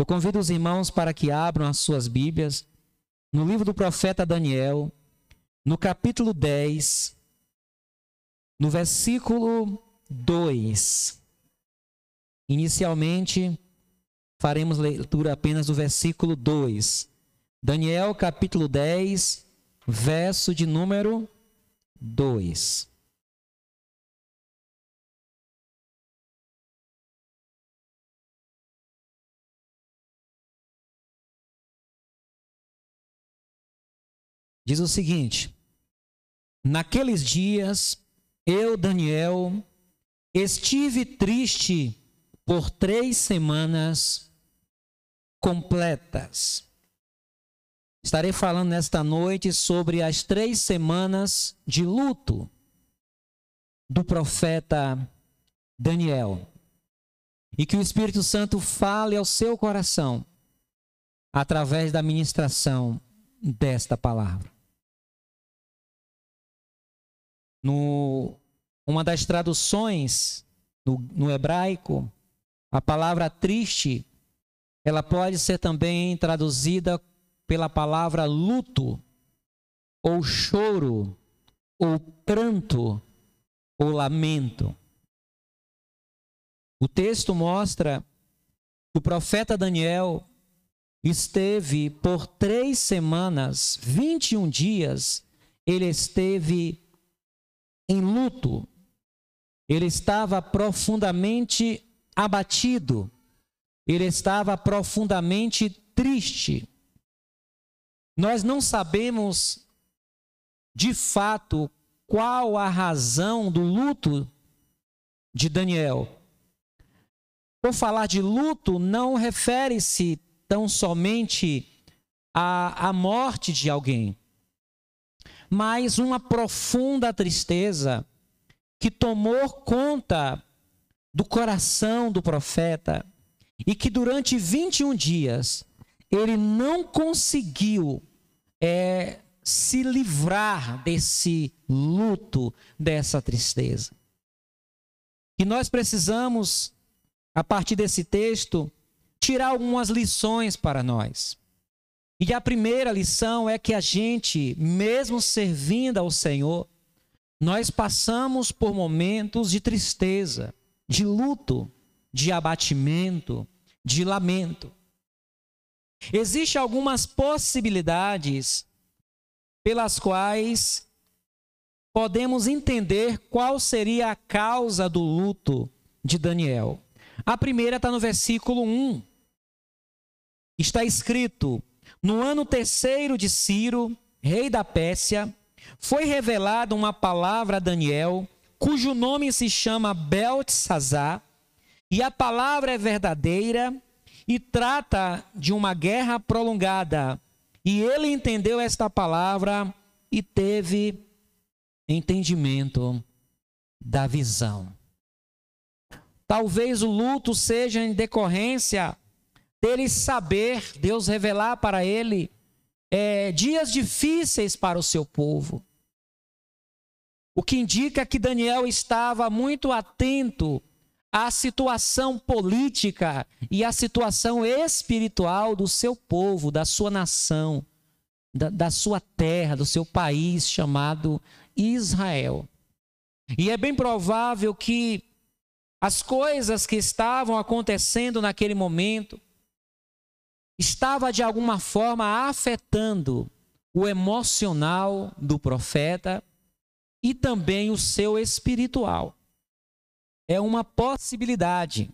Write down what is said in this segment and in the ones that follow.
Eu convido os irmãos para que abram as suas Bíblias no livro do profeta Daniel, no capítulo 10, no versículo 2. Inicialmente, faremos leitura apenas do versículo 2. Daniel, capítulo 10, verso de número 2. Diz o seguinte: Naqueles dias, eu, Daniel, estive triste por três semanas completas. Estarei falando nesta noite sobre as três semanas de luto do profeta Daniel. E que o Espírito Santo fale ao seu coração através da ministração desta palavra. No, uma das traduções no, no hebraico, a palavra triste, ela pode ser também traduzida pela palavra luto, ou choro, ou pranto, ou lamento. O texto mostra que o profeta Daniel esteve por três semanas, 21 dias, ele esteve em luto, ele estava profundamente abatido, ele estava profundamente triste. Nós não sabemos de fato qual a razão do luto de Daniel. Por falar de luto, não refere-se tão somente à, à morte de alguém, mas uma profunda tristeza que tomou conta do coração do profeta e que durante 21 dias ele não conseguiu é, se livrar desse luto, dessa tristeza. E nós precisamos, a partir desse texto, tirar algumas lições para nós. E a primeira lição é que a gente, mesmo servindo ao Senhor, nós passamos por momentos de tristeza, de luto, de abatimento, de lamento. Existem algumas possibilidades pelas quais podemos entender qual seria a causa do luto de Daniel. A primeira está no versículo 1. Está escrito: no ano terceiro de Ciro, rei da Pérsia, foi revelada uma palavra a Daniel, cujo nome se chama Beltesazar, e a palavra é verdadeira e trata de uma guerra prolongada. E ele entendeu esta palavra e teve entendimento da visão. Talvez o luto seja em decorrência dele saber, Deus revelar para ele é, dias difíceis para o seu povo. O que indica que Daniel estava muito atento à situação política e à situação espiritual do seu povo, da sua nação, da, da sua terra, do seu país chamado Israel. E é bem provável que as coisas que estavam acontecendo naquele momento, estava de alguma forma afetando o emocional do profeta e também o seu espiritual. É uma possibilidade.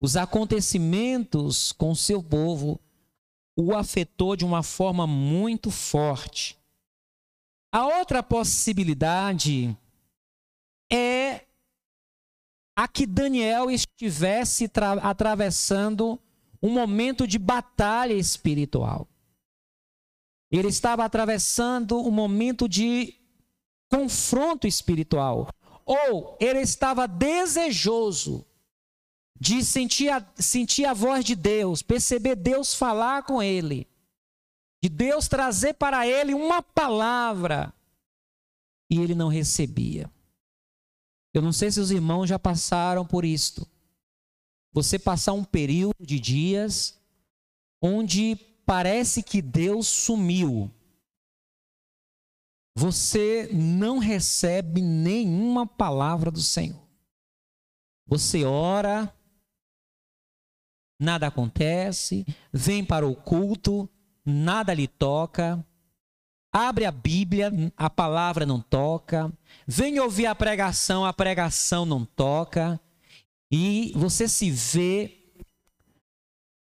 Os acontecimentos com seu povo o afetou de uma forma muito forte. A outra possibilidade é a que Daniel estivesse atravessando um momento de batalha espiritual. Ele estava atravessando um momento de confronto espiritual. Ou ele estava desejoso de sentir a, sentir a voz de Deus, perceber Deus falar com ele, de Deus trazer para ele uma palavra, e ele não recebia. Eu não sei se os irmãos já passaram por isto você passar um período de dias onde parece que Deus sumiu, você não recebe nenhuma palavra do Senhor. Você ora, nada acontece, vem para o culto, nada lhe toca, abre a Bíblia, a palavra não toca, vem ouvir a pregação, a pregação não toca, e você se vê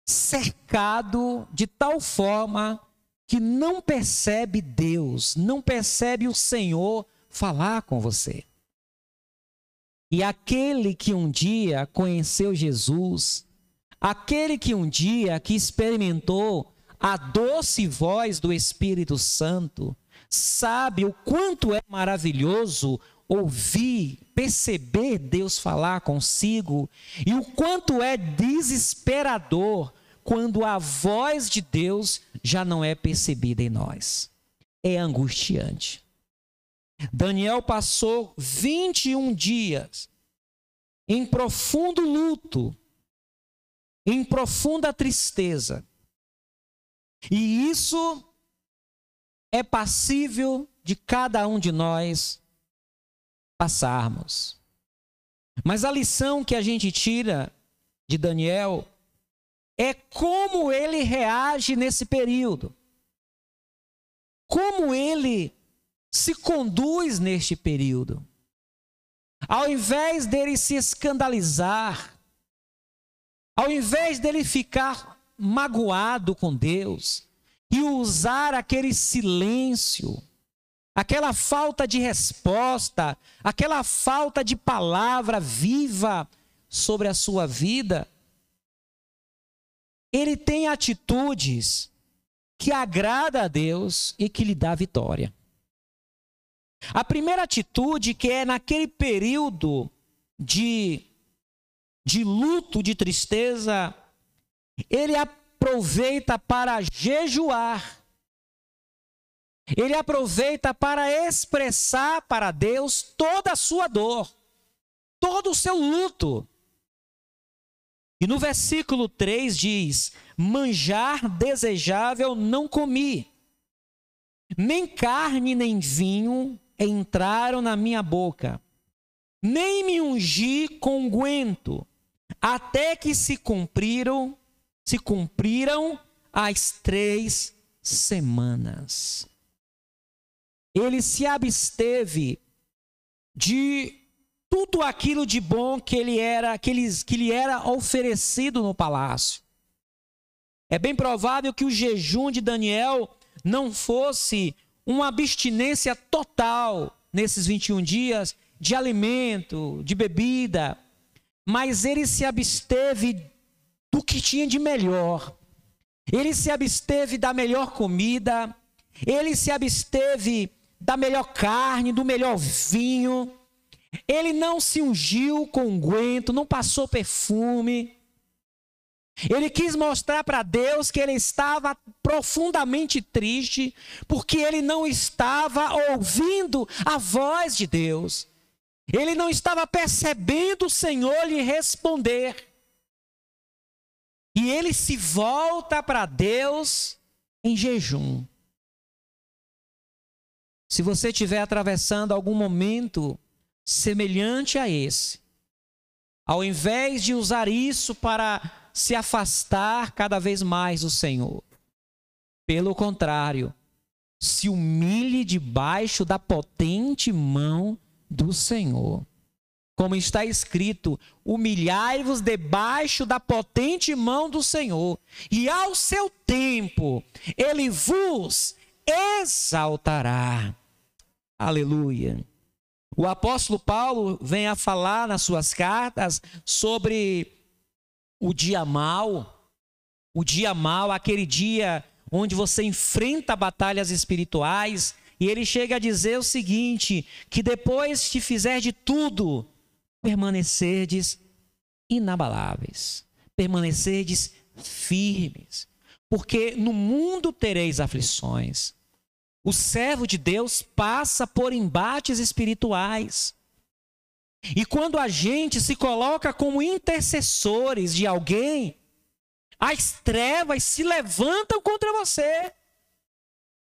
cercado de tal forma que não percebe Deus, não percebe o Senhor falar com você. E aquele que um dia conheceu Jesus, aquele que um dia que experimentou a doce voz do Espírito Santo, sabe o quanto é maravilhoso ouvir, perceber Deus falar consigo e o quanto é desesperador quando a voz de Deus já não é percebida em nós. É angustiante. Daniel passou 21 dias em profundo luto, em profunda tristeza. E isso é passível de cada um de nós passarmos. Mas a lição que a gente tira de Daniel é como ele reage nesse período. Como ele se conduz neste período. Ao invés dele se escandalizar, ao invés dele ficar magoado com Deus e usar aquele silêncio, aquela falta de resposta, aquela falta de palavra viva sobre a sua vida, ele tem atitudes que agrada a Deus e que lhe dá vitória. A primeira atitude que é naquele período de de luto, de tristeza, ele aproveita para jejuar. Ele aproveita para expressar para Deus toda a sua dor, todo o seu luto. E no versículo 3 diz: Manjar desejável não comi, nem carne nem vinho entraram na minha boca, nem me ungi com unguento, até que se cumpriram, se cumpriram as três semanas. Ele se absteve de tudo aquilo de bom que ele era, que, que lhe era oferecido no palácio. É bem provável que o jejum de Daniel não fosse uma abstinência total nesses 21 dias de alimento, de bebida, mas ele se absteve do que tinha de melhor. Ele se absteve da melhor comida, ele se absteve da melhor carne, do melhor vinho. Ele não se ungiu com unguento, não passou perfume. Ele quis mostrar para Deus que ele estava profundamente triste, porque ele não estava ouvindo a voz de Deus. Ele não estava percebendo o Senhor lhe responder. E ele se volta para Deus em jejum. Se você estiver atravessando algum momento semelhante a esse. Ao invés de usar isso para se afastar cada vez mais do Senhor, pelo contrário, se humilhe debaixo da potente mão do Senhor. Como está escrito: humilhai-vos debaixo da potente mão do Senhor, e ao seu tempo ele vos exaltará. Aleluia. O apóstolo Paulo vem a falar nas suas cartas sobre o dia mal, o dia mal, aquele dia onde você enfrenta batalhas espirituais, e ele chega a dizer o seguinte: que depois de fizer de tudo, permanecerdes inabaláveis, permanecerdes firmes, porque no mundo tereis aflições, o servo de Deus passa por embates espirituais. E quando a gente se coloca como intercessores de alguém, as trevas se levantam contra você.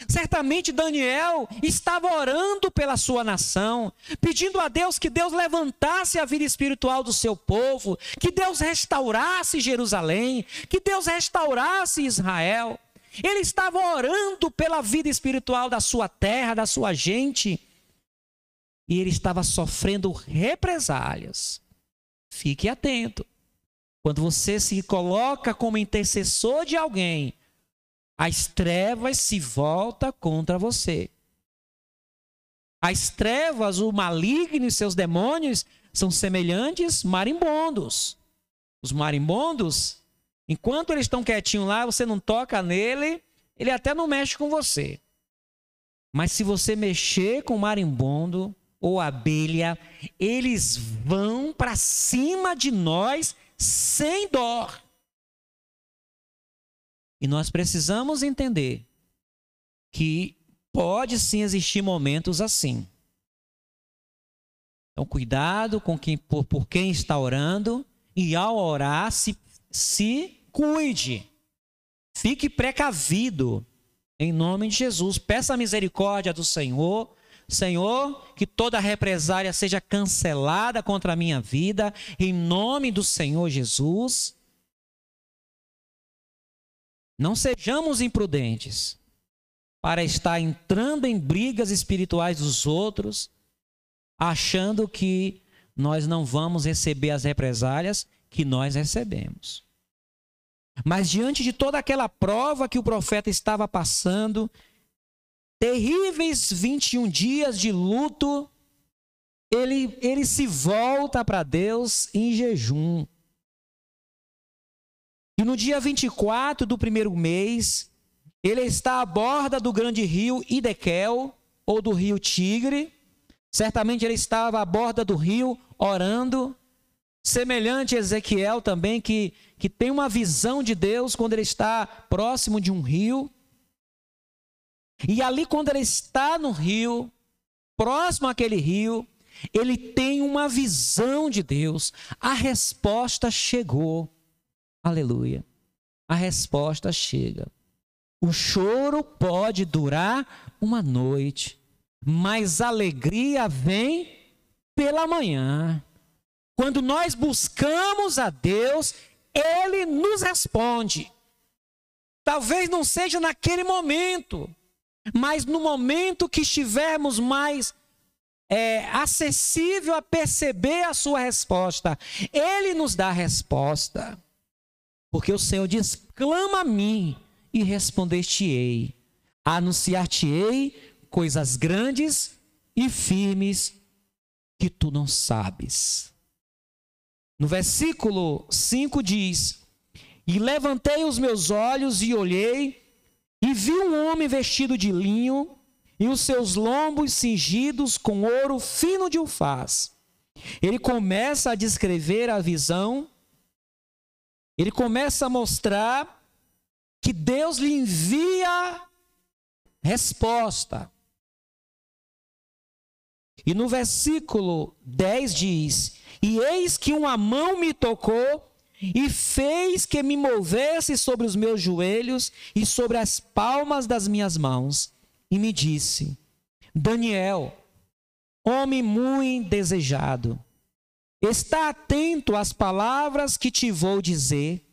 Certamente Daniel estava orando pela sua nação, pedindo a Deus que Deus levantasse a vida espiritual do seu povo, que Deus restaurasse Jerusalém, que Deus restaurasse Israel. Ele estava orando pela vida espiritual da sua terra, da sua gente, e ele estava sofrendo represálias. Fique atento. Quando você se coloca como intercessor de alguém, as trevas se voltam contra você. As trevas, o maligno e seus demônios são semelhantes marimbondos. Os marimbondos, enquanto eles estão quietinhos lá, você não toca nele, ele até não mexe com você. Mas se você mexer com o marimbondo ou abelha, eles vão para cima de nós sem dó. E nós precisamos entender que pode sim existir momentos assim. Então, cuidado com quem, por, por quem está orando e ao orar, se, se cuide. Fique precavido. Em nome de Jesus, peça a misericórdia do Senhor. Senhor, que toda represária seja cancelada contra a minha vida, em nome do Senhor Jesus. Não sejamos imprudentes para estar entrando em brigas espirituais dos outros, achando que nós não vamos receber as represálias que nós recebemos. Mas diante de toda aquela prova que o profeta estava passando, terríveis 21 dias de luto, ele, ele se volta para Deus em jejum. E no dia 24 do primeiro mês, ele está à borda do grande rio Idequel, ou do rio Tigre. Certamente ele estava à borda do rio orando, semelhante a Ezequiel também, que, que tem uma visão de Deus quando ele está próximo de um rio. E ali, quando ele está no rio, próximo àquele rio, ele tem uma visão de Deus. A resposta chegou. Aleluia. A resposta chega. O choro pode durar uma noite, mas a alegria vem pela manhã. Quando nós buscamos a Deus, Ele nos responde. Talvez não seja naquele momento, mas no momento que estivermos mais é, acessível a perceber a sua resposta, Ele nos dá a resposta. Porque o Senhor diz: clama a mim e responder-te-ei. Anunciar-te-ei coisas grandes e firmes que tu não sabes. No versículo 5 diz: E levantei os meus olhos e olhei, e vi um homem vestido de linho, e os seus lombos cingidos com ouro fino de ufaz. Ele começa a descrever a visão ele começa a mostrar que Deus lhe envia resposta. E no versículo 10 diz: E eis que uma mão me tocou e fez que me movesse sobre os meus joelhos e sobre as palmas das minhas mãos, e me disse: Daniel, homem muito desejado, Está atento às palavras que te vou dizer,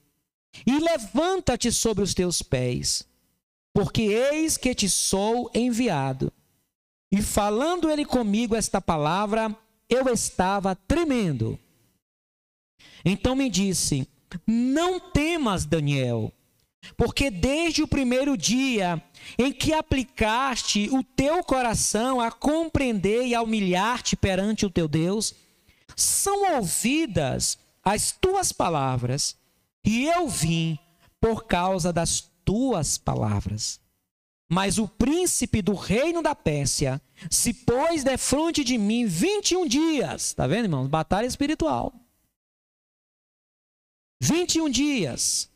e levanta-te sobre os teus pés, porque eis que te sou enviado. E falando ele comigo esta palavra, eu estava tremendo. Então me disse: Não temas, Daniel, porque desde o primeiro dia em que aplicaste o teu coração a compreender e a humilhar-te perante o teu Deus, são ouvidas as tuas palavras, e eu vim por causa das tuas palavras. Mas o príncipe do reino da Pérsia se pôs defronte de mim 21 dias. Está vendo, irmãos? Batalha espiritual. 21 dias.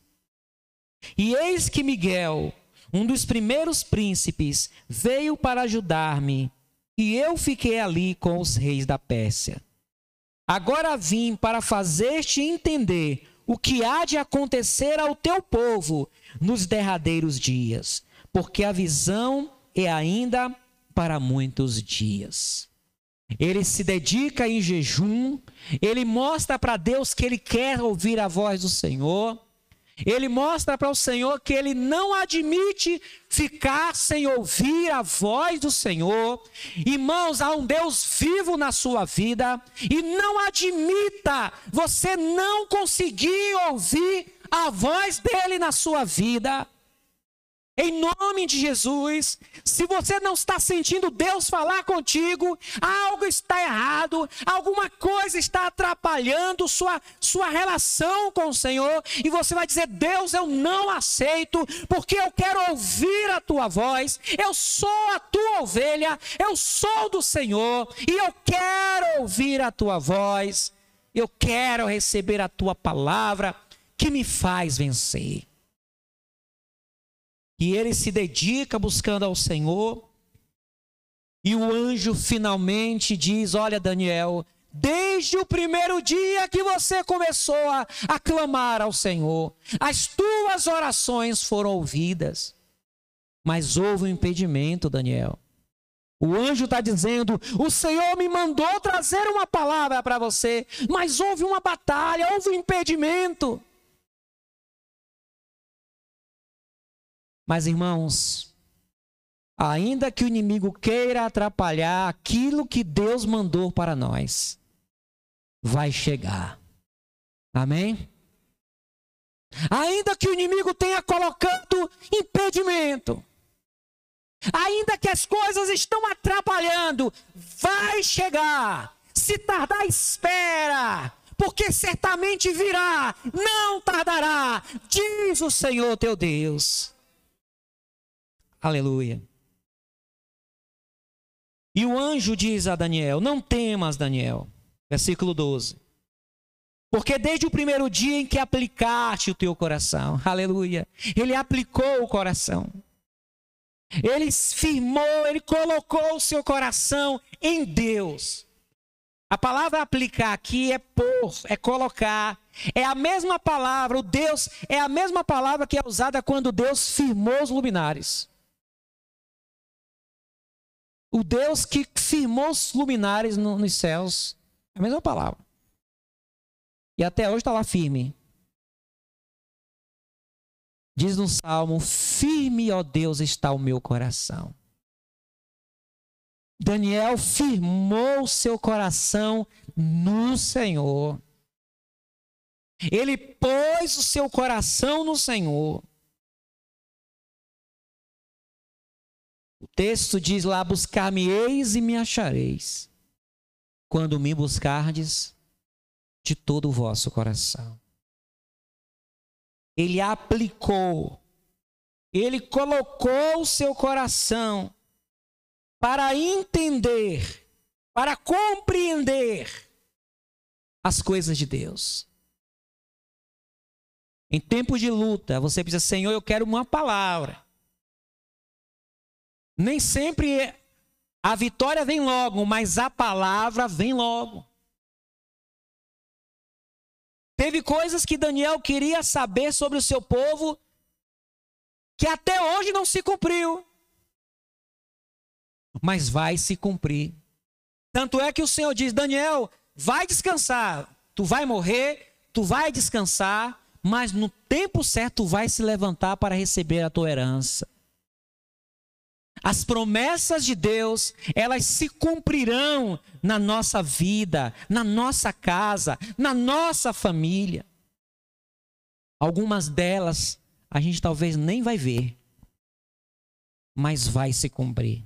E eis que Miguel, um dos primeiros príncipes, veio para ajudar-me, e eu fiquei ali com os reis da Pérsia. Agora vim para fazer-te entender o que há de acontecer ao teu povo nos derradeiros dias, porque a visão é ainda para muitos dias. Ele se dedica em jejum, ele mostra para Deus que ele quer ouvir a voz do Senhor. Ele mostra para o Senhor que ele não admite ficar sem ouvir a voz do Senhor. Irmãos, há um Deus vivo na sua vida e não admita você não conseguir ouvir a voz dele na sua vida. Em nome de Jesus, se você não está sentindo Deus falar contigo, algo está errado, alguma coisa está atrapalhando sua, sua relação com o Senhor, e você vai dizer: Deus, eu não aceito, porque eu quero ouvir a tua voz, eu sou a tua ovelha, eu sou do Senhor, e eu quero ouvir a tua voz, eu quero receber a tua palavra que me faz vencer e ele se dedica buscando ao Senhor. E o anjo finalmente diz: Olha, Daniel, desde o primeiro dia que você começou a, a clamar ao Senhor, as tuas orações foram ouvidas. Mas houve um impedimento, Daniel. O anjo está dizendo: O Senhor me mandou trazer uma palavra para você, mas houve uma batalha, houve um impedimento. Mas, irmãos, ainda que o inimigo queira atrapalhar aquilo que Deus mandou para nós, vai chegar. Amém? Ainda que o inimigo tenha colocado impedimento, ainda que as coisas estão atrapalhando, vai chegar. Se tardar, espera, porque certamente virá, não tardará, diz o Senhor teu Deus. Aleluia. E o anjo diz a Daniel: Não temas, Daniel. Versículo 12. Porque desde o primeiro dia em que aplicaste o teu coração, aleluia, ele aplicou o coração. Ele firmou, ele colocou o seu coração em Deus. A palavra aplicar aqui é pôr, é colocar. É a mesma palavra, o Deus, é a mesma palavra que é usada quando Deus firmou os luminares. O Deus que firmou os luminares no, nos céus. É a mesma palavra. E até hoje está lá firme. Diz no Salmo: Firme, ó Deus, está o meu coração. Daniel firmou seu coração no Senhor. Ele pôs o seu coração no Senhor. O texto diz lá: Buscar-me-eis e me achareis, quando me buscardes de todo o vosso coração. Ele aplicou, ele colocou o seu coração para entender, para compreender as coisas de Deus. Em tempos de luta, você precisa, Senhor, eu quero uma palavra. Nem sempre a vitória vem logo, mas a palavra vem logo. Teve coisas que Daniel queria saber sobre o seu povo que até hoje não se cumpriu. Mas vai se cumprir. Tanto é que o Senhor diz: Daniel, vai descansar. Tu vai morrer, tu vai descansar, mas no tempo certo tu vai se levantar para receber a tua herança. As promessas de Deus, elas se cumprirão na nossa vida, na nossa casa, na nossa família. Algumas delas a gente talvez nem vai ver, mas vai se cumprir.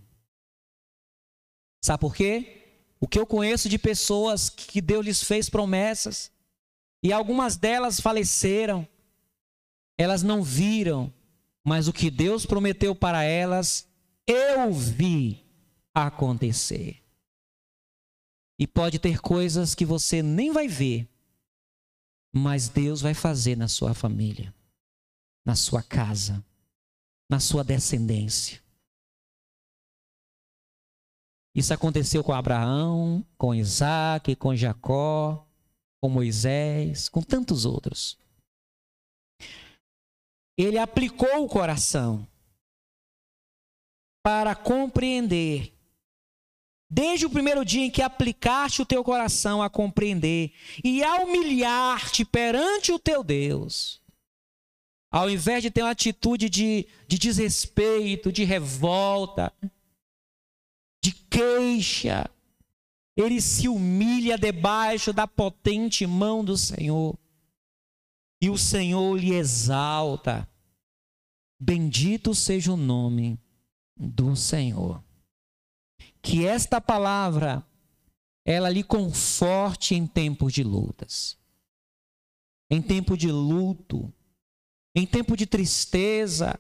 Sabe por quê? O que eu conheço de pessoas que Deus lhes fez promessas e algumas delas faleceram, elas não viram, mas o que Deus prometeu para elas, eu vi acontecer. E pode ter coisas que você nem vai ver, mas Deus vai fazer na sua família, na sua casa, na sua descendência. Isso aconteceu com Abraão, com Isaac, com Jacó, com Moisés, com tantos outros. ele aplicou o coração para compreender. Desde o primeiro dia em que aplicaste o teu coração a compreender e a humilhar-te perante o teu Deus, ao invés de ter uma atitude de, de desrespeito, de revolta, de queixa, ele se humilha debaixo da potente mão do Senhor. E o Senhor lhe exalta. Bendito seja o nome do Senhor. Que esta palavra ela lhe conforte em tempos de lutas. Em tempo de luto, em tempo de tristeza,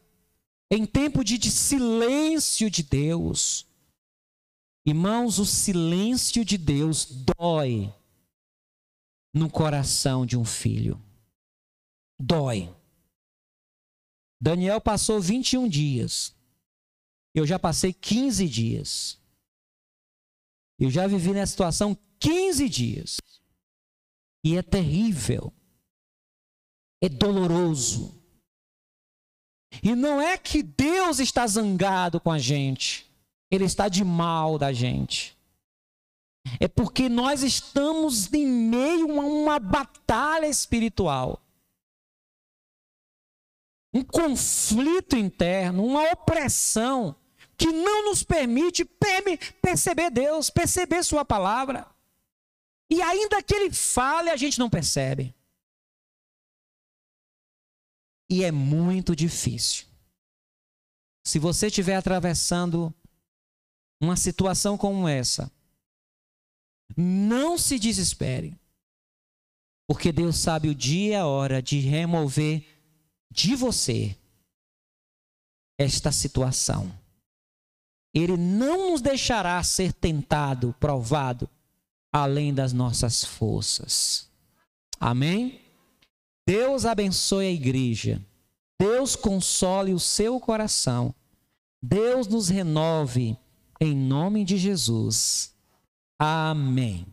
em tempo de, de silêncio de Deus. Irmãos, o silêncio de Deus dói no coração de um filho. Dói. Daniel passou 21 dias. Eu já passei 15 dias. Eu já vivi nessa situação 15 dias. E é terrível. É doloroso. E não é que Deus está zangado com a gente. Ele está de mal da gente. É porque nós estamos em meio a uma batalha espiritual. Um conflito interno, uma opressão que não nos permite perceber Deus, perceber Sua palavra. E ainda que Ele fale, a gente não percebe. E é muito difícil. Se você estiver atravessando uma situação como essa, não se desespere, porque Deus sabe o dia e a hora de remover de você esta situação. Ele não nos deixará ser tentado, provado, além das nossas forças. Amém? Deus abençoe a igreja. Deus console o seu coração. Deus nos renove em nome de Jesus. Amém.